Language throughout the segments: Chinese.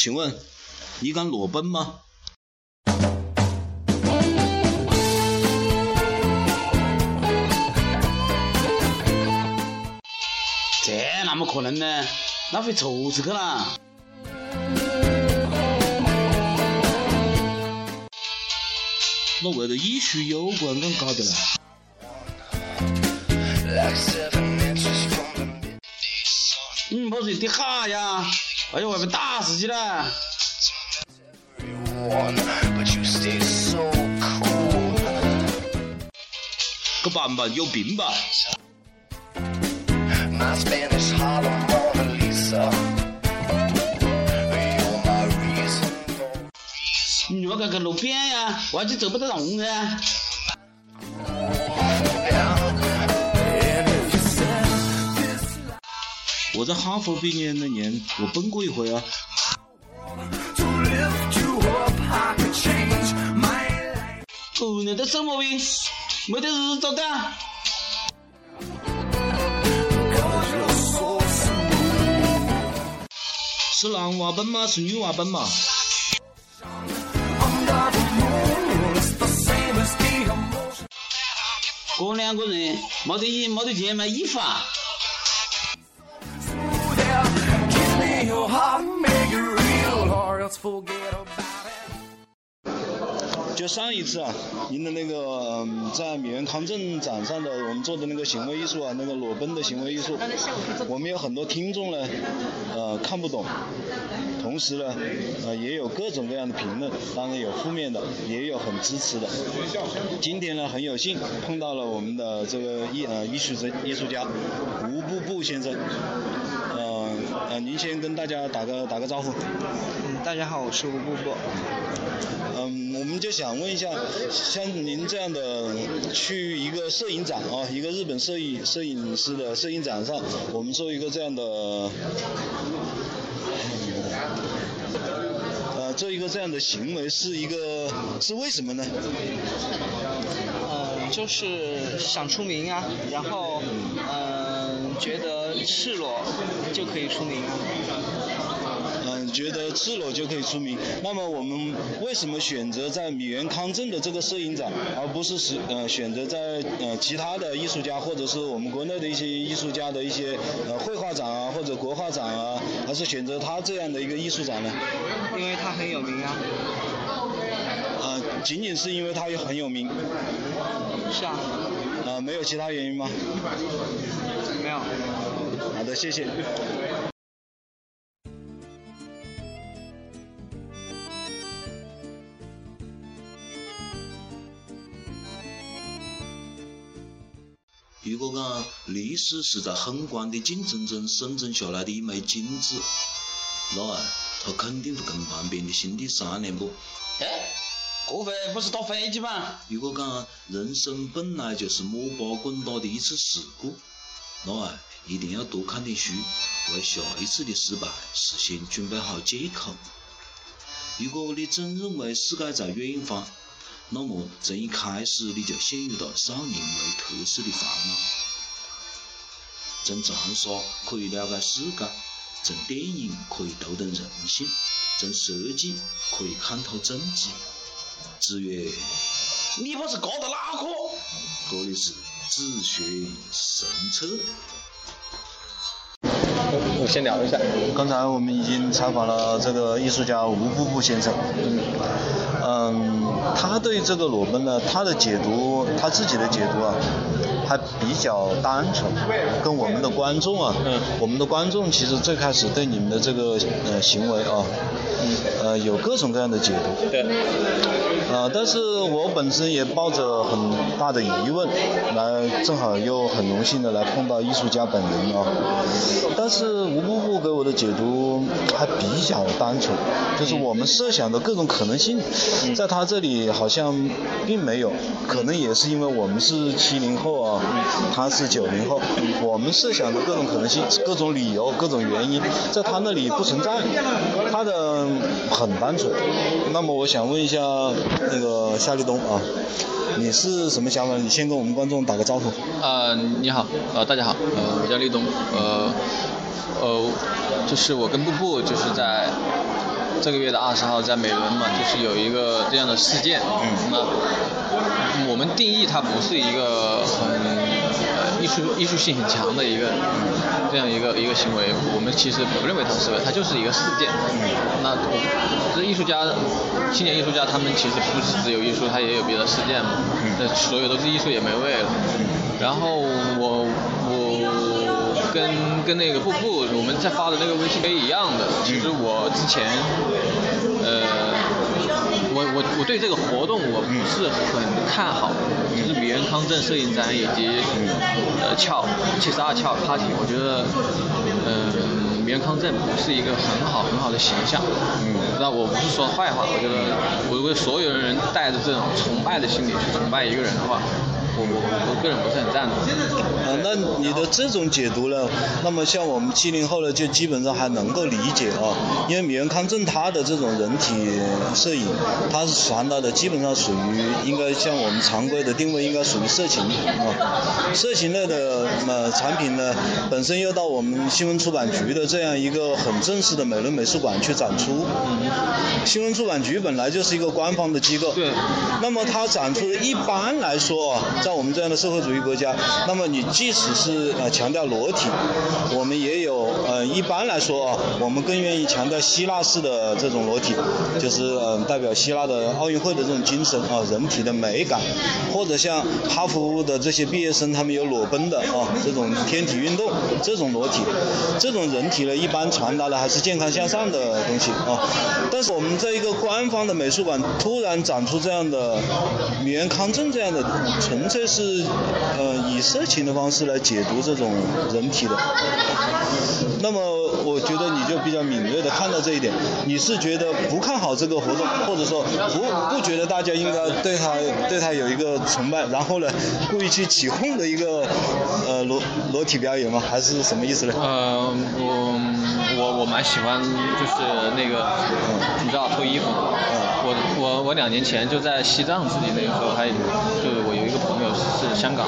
请问你敢裸奔吗？这哪么可能呢？那会臭死去了。那为了艺术有关敢搞的嘞？嗯，不是的哈呀！哎呦，外面打死去了！个板板有病吧？你莫个个路边呀，我就走不得动噻。我在哈佛毕业那年，我奔过一回啊。姑娘在什么病？没得日子干。是男娃奔吗？是女娃奔嘛？哥两个人没得衣没得钱买衣服啊。就上一次啊，您的那个在米原康正展上的我们做的那个行为艺术啊，那个裸奔的行为艺术，我们有很多听众呢，呃看不懂，同时呢，呃也有各种各样的评论，当然有负面的，也有很支持的。今天呢很有幸碰到了我们的这个艺呃艺术家艺术家吴步步先生，呃呃您先跟大家打个打个招呼。嗯，大家好，我是吴步步。嗯，我们就想问一下，像您这样的去一个摄影展啊，一个日本摄影摄影师的摄影展上，我们做一个这样的，呃，做一个这样的行为是一个是为什么呢？呃，就是想出名啊，然后嗯、觉得赤裸就可以出名啊。嗯，觉得赤裸就可以出名。那么我们为什么选择在米原康正的这个摄影展，而不是是呃选择在呃其他的艺术家或者是我们国内的一些艺术家的一些呃绘画展啊或者国画展啊，而是选择他这样的一个艺术展呢？因为他很有名啊。呃，仅仅是因为他也很有名，是啊，呃，没有其他原因吗？没有。好的，谢谢。如果讲历史是在宏观的竞争中生存下来的一枚金子，那啊，它肯定会跟旁边的兄弟商量不？哎，这回不是打飞机吗？如果讲人生本来就是摸爬滚打的一次事故，那啊，一定要多看点书，为下一次的失败事先准备好借口。如果你总认为世界在远方，那么从一开始你就陷入到少年为特色的烦恼。从长沙可以了解世界，从电影可以读懂人性，从设计可以看透政治。至于你不是搞的哪个？这里是自学神车。我先聊一下。刚才我们已经采访了这个艺术家吴布布先生，嗯，他对这个裸奔呢，他的解读，他自己的解读啊，还比较单纯，跟我们的观众啊，嗯。我们的观众其实最开始对你们的这个呃行为啊，呃有各种各样的解读，对，呃，但是我本身也抱着很大的疑问，来正好又很荣幸的来碰到艺术家本人啊。但是吴步步给我的解读还比较单纯，就是我们设想的各种可能性，在他这里好像并没有，可能也是因为我们是七零后啊，他是九零后，我们设想的各种可能性、各种理由、各种原因，在他那里不存在，他的很单纯。那么我想问一下那个夏立东啊，你是什么想法？你先跟我们观众打个招呼。呃，你好，呃，大家好，呃，我叫立东，呃，呃，就是我跟布布就是在这个月的二十号在美伦嘛，就是有一个这样的事件。嗯。那我们定义它不是一个很呃艺术艺术性很强的一个这样一个一个行为，我们其实不认为它是，它就是一个事件。嗯。那这艺术家，青年艺术家他们其实不是只有艺术，他也有别的事件嘛。嗯。那所有都是艺术也没味了。嗯。然后我我跟跟那个布布我们在发的那个微信杯一样的，其实我之前呃。我我我对这个活动我不是很看好，就是米原康正摄影展以及呃俏七十二俏 party，我觉得嗯米原康正不是一个很好很好的形象，嗯，那我不是说坏话，我觉得我如果所有人带着这种崇拜的心理去崇拜一个人的话。我我我个人不是很赞同。啊，那你的这种解读呢？那么像我们七零后呢，就基本上还能够理解啊，因为米原康正他的这种人体摄影，他是传达的基本上属于应该像我们常规的定位，应该属于色情啊。色情类的呃产品呢，本身又到我们新闻出版局的这样一个很正式的美伦美术馆去展出。嗯。新闻出版局本来就是一个官方的机构。对。那么它展出的一般来说啊。在我们这样的社会主义国家，那么你即使是呃强调裸体，我们也有呃一般来说啊，我们更愿意强调希腊式的这种裸体，就是呃代表希腊的奥运会的这种精神啊，人体的美感，或者像哈佛的这些毕业生他们有裸奔的啊这种天体运动这种裸体，这种人体呢一般传达的还是健康向上的东西啊，但是我们在一个官方的美术馆突然展出这样的米原康正这样的纯粹。这是呃以色情的方式来解读这种人体的，那么我觉得你就比较敏锐的看到这一点，你是觉得不看好这个活动，或者说不不觉得大家应该对他对他有一个崇拜，然后呢故意去起哄的一个呃裸裸体表演吗？还是什么意思呢？呃我我我蛮喜欢就是那个嗯你知道脱衣服吗？我我我两年前就在西藏自己那个时候还就朋友。是香港，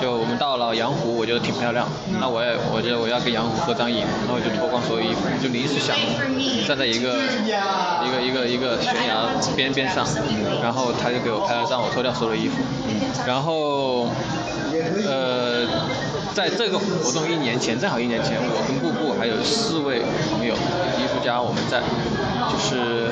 就我们到了羊湖，我觉得挺漂亮。那我也，我觉得我要跟羊湖合张影，然后就脱光所有衣服，就临时想站在一个一个一个一个悬崖边边上，然后他就给我拍了张我脱掉所有衣服。然后，呃，在这个活动一年前，正好一年前，我跟布布还有四位朋友艺术家，我们在就是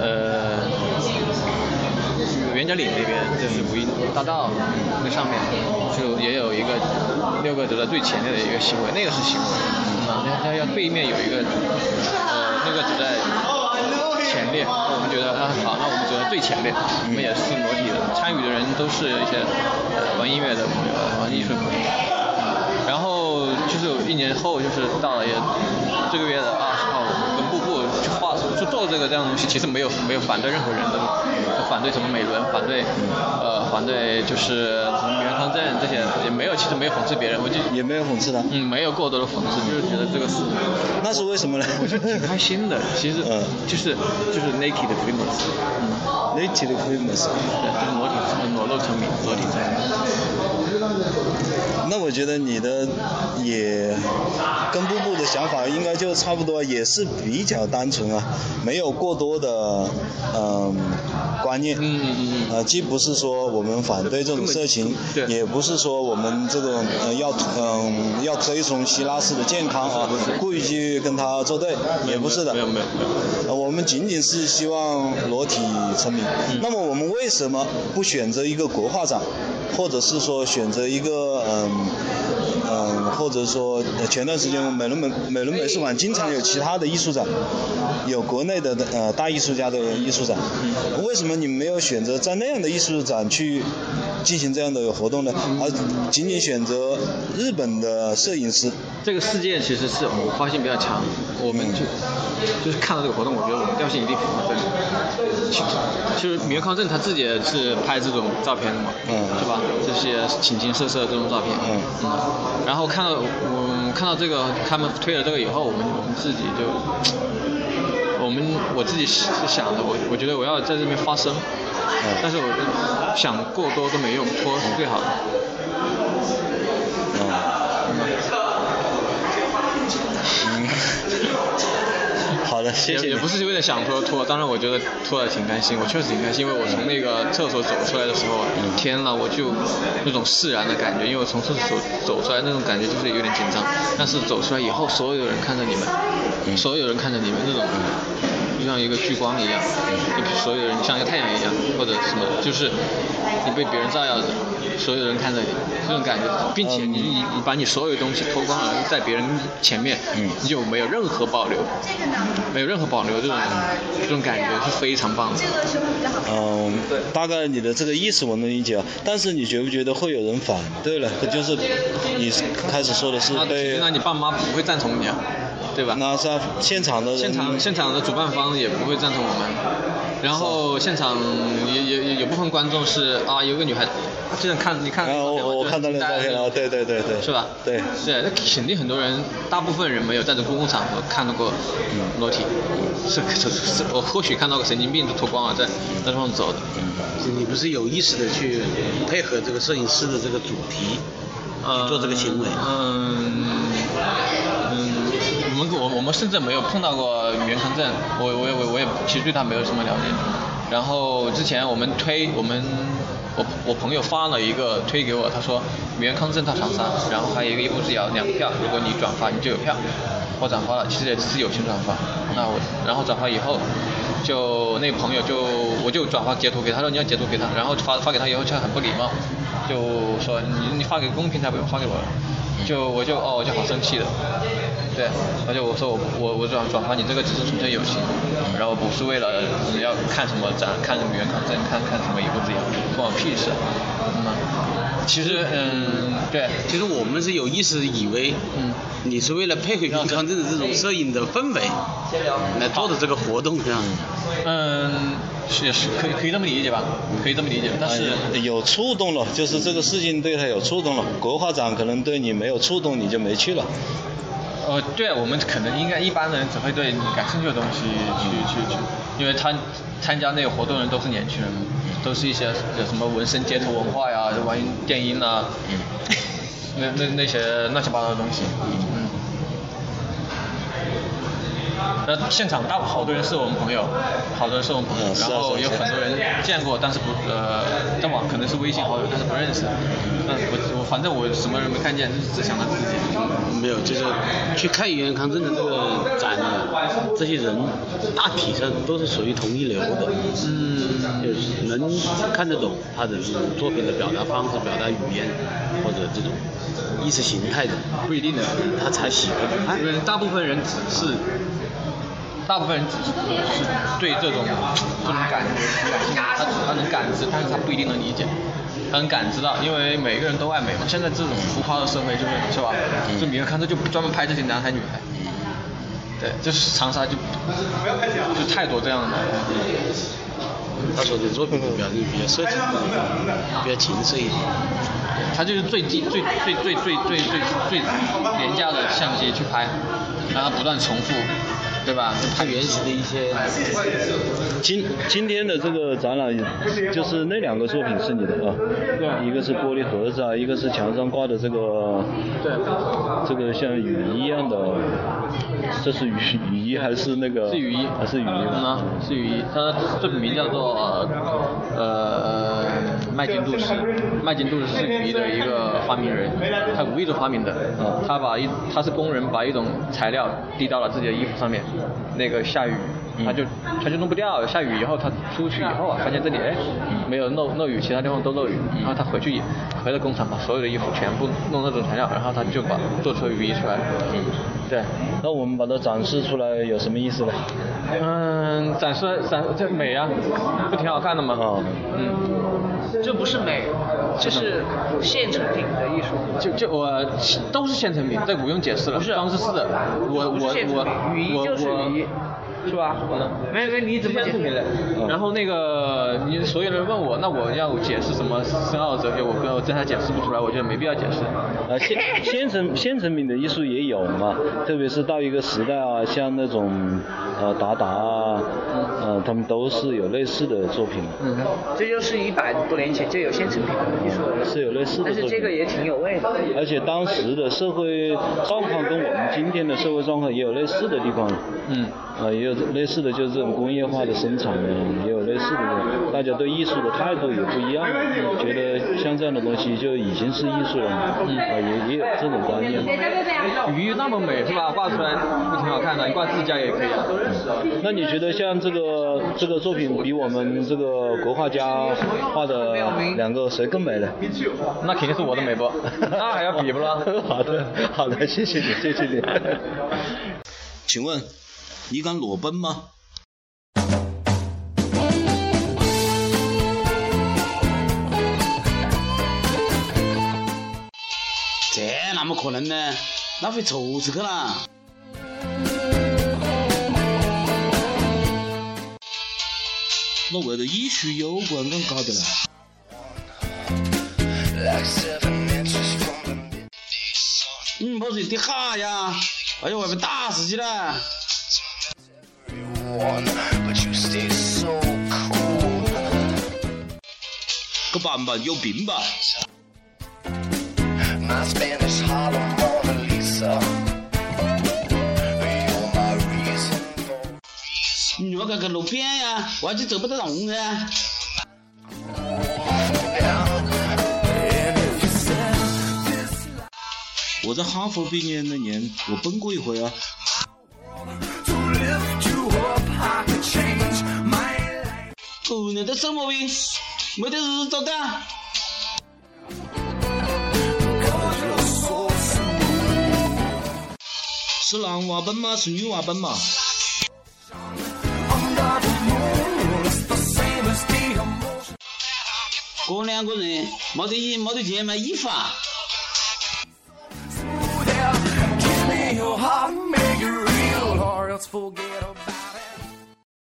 呃。袁家岭那边就是五一大道那上面，就也有一个六个走在最前列的一个行为，那个是行为。啊，那要背面有一个呃，那个走在前列，我们觉得啊好，那我们走在最前列，我们也是裸体的，参与的人都是一些玩音乐的朋友，玩艺术的朋友。然后就是一年后，就是到了也这个月的二十号，去画去做这个这样东西，其实没有没有反对任何人的。反对什么美伦，反对，呃，反对就是什么元康镇这些也没有，其实没有讽刺别人，我就也没有讽刺他，嗯，没有过多的讽刺，就是觉得这个是，那是为什么呢？我就挺开心的，其实，嗯，就是就是 naked famous，嗯，naked famous，对，就是裸体裸露成名，裸体成名。那我觉得你的也跟布布的想法应该就差不多，也是比较单纯啊，没有过多的嗯观念，嗯嗯嗯，啊，既不是说我们反对这种色情，也不是说我们这种呃要嗯要推崇希腊式的健康啊，故意去跟他作对，也不是的，没有没有没有，我们仅仅是希望裸体成名。那么我们为什么不选择一个国画展？或者是说选选择一个嗯嗯，或者说前段时间美伦美美伦美术馆经常有其他的艺术展，有国内的呃大艺术家的艺术展，为什么你没有选择在那样的艺术展去进行这样的活动呢？而仅仅选择日本的摄影师？这个事件其实是我发现比较强，我们就就是看到这个活动，我觉得我们调性一定符合这个。其实米月康正他自己也是拍这种照片的嘛，嗯，是吧？这些形形色色的这种照片，嗯嗯，然后看到我看到这个他们推了这个以后，我们我们自己就，我们我自己是想的，我我觉得我要在这边发声，但是我想过多都没用，拖是最好的。嗯。好的，谢谢。也也不是为了想拖拖，当然我觉得脱的挺开心，我确实挺开心，因为我从那个厕所走出来的时候，天呐，我就那种释然的感觉，因为我从厕所走出来那种感觉就是有点紧张，但是走出来以后，所有人看着你们，所有人看着你们那种。就像一个聚光一样，就所有人像一个太阳一样，或者什么，就是你被别人照耀着，所有人看着你，这种感觉，并且你你你把你所有东西脱光了，在别人前面，你就没有任何保留，没有任何保留，这种这种感觉是非常棒的。嗯，大概你的这个意思我能理解啊，但是你觉不觉得会有人反对了？就是你开始说的是那被那你爸妈不会赞同你啊，对吧？那是啊现场的现场现场的主办方也不会赞同我们，然后现场也也也有部分观众是啊，有个女孩，就想看你看啊，我我我看到那个照片了，对对对对，是吧？对，对，那肯定很多人，大部分人没有在这公共场合看到过裸体，是是是，我或许看到个神经病都脱光了在在路上走的，你不是有意识的去配合这个摄影师的这个主题，做这个行为？嗯我们甚至没有碰到过袁康正，我我我我也其实对他没有什么了解。然后之前我们推我们我我朋友发了一个推给我，他说袁康正到长沙，然后还有一个一步之遥两票，如果你转发你就有票。我转发了，其实也只是友情转发。那我然后转发以后，就那个朋友就我就转发截图给他，说你要截图给他，然后发发给他以后就很不礼貌，就说你你发给公平台不用发给我了，就我就哦我就好生气的，对，而且我说我我我转转发你这个只是纯粹友情，然后不是为了只要看什么展，看什么原康证，看看什么一步之遥，关我屁事，嗯，其实嗯对，其实我们是有意识以为，嗯，你是为了配合袁康正的这种摄影的氛围来做的这个活动，这样。嗯是也是可以可以这么理解吧，可以这么理解，但是。哎有触动了，就是这个事情对他有触动了。国画展可能对你没有触动，你就没去了。呃，对啊，我们可能应该一般人只会对你感兴趣的东西去去去，因为他参加那个活动的人都是年轻人嘛，都是一些有什么纹身街头文化呀，玩电音啊，那那那些乱七八糟的东西，嗯。那现场大好多人是我们朋友，好多人是我们朋友，然后有很多人见过，但是不呃在网可能是微信好友，但是不认识。嗯，我我反正我什么人没看见，就是只想到自己。没有，就是去看袁康正的这个展呢，这些人大体上都是属于同一流的，嗯，就是能看得懂他的这种作品的表达方式、表达语言或者这种意识形态的，不一定的。他才喜欢看因。为大部分人只是，大部分人只是是对这种这种感觉是感兴趣，他他能感知，但是他不一定能理解，他能感知到，因为每个人都爱美嘛。现在这种浮夸的社会就是是吧？就米勒康他就专门拍这些男孩女孩，对，就是长沙就就太多这样的。他说的作品比较比较设计，比较情色一点。他就是最低最最最最最最最廉价的相机去拍，然后不断重复，对吧？就拍最原始的一些今今天的这个展览，就是那两个作品是你的啊，对一个是玻璃盒子啊，一个是墙上挂的这个，对这个像雨衣一样的，这是雨雨衣还是那个？是雨衣，还是雨衣嗯啊，是雨衣。它的作品名叫做呃麦金杜斯，麦金杜斯是鱼的一个发明人，他无意中发明的。嗯他把一他是工人把一种材料滴到了自己的衣服上面，那个下雨。他就他就弄不掉，下雨以后他出去以后啊，发现这里哎没有漏漏雨，其他地方都漏雨，然后他回去回了工厂把所有的衣服全部弄那种材料，然后他就把做出雨衣出来。嗯，对。那我们把它展示出来有什么意思呢？嗯，展示展这美啊，不挺好看的吗？哦嗯，这不是美，这是现成品的艺术。就就我都是现成品，这不用解释了。不是当时是的，我我我雨衣我就是我雨衣是吧？没没，你怎么解释？然后那个你所有人问我，那我要解释什么深奥哲学，我跟我真还解释不出来，我觉得没必要解释。呃，现现成现成品的艺术也有嘛，特别是到一个时代啊，像那种呃达达啊，呃他们都是有类似的作品，嗯，这就是一百多年前就有现成品的艺术了。是有类似的但是作品。这个也挺有味的。而且当时的社会状况跟我们今天的社会状况也有类似的地方，嗯，呃，也有类似的就是这种工业化的生产呢，也有类似的这种，大家对艺术的态度也不一样，觉得像这样的东西就已经是艺术了，嗯，啊，也也有这种观念。鱼那么美是吧？画出来不挺好看的？你挂自家也可以啊。那你觉得像这个这个作品比我们这个国画家画的两个谁更美呢？那肯定是我的美不？那还要比不啦？好的，好的，谢谢你，谢谢你。请问你敢裸奔吗？这哪么可能呢？那会臭死去了。我为了艺术有关敢搞的啦。嗯，不是的哈呀！哎呦，外面打死去了。个板板有病吧？那个路边呀、啊，我就走不得动噻。我在哈佛毕业那年，我奔过一回啊。姑娘的什么病？没得日子咋干？是男娃奔吗？是女娃奔吗？哥两个人没得衣没得钱买衣服啊。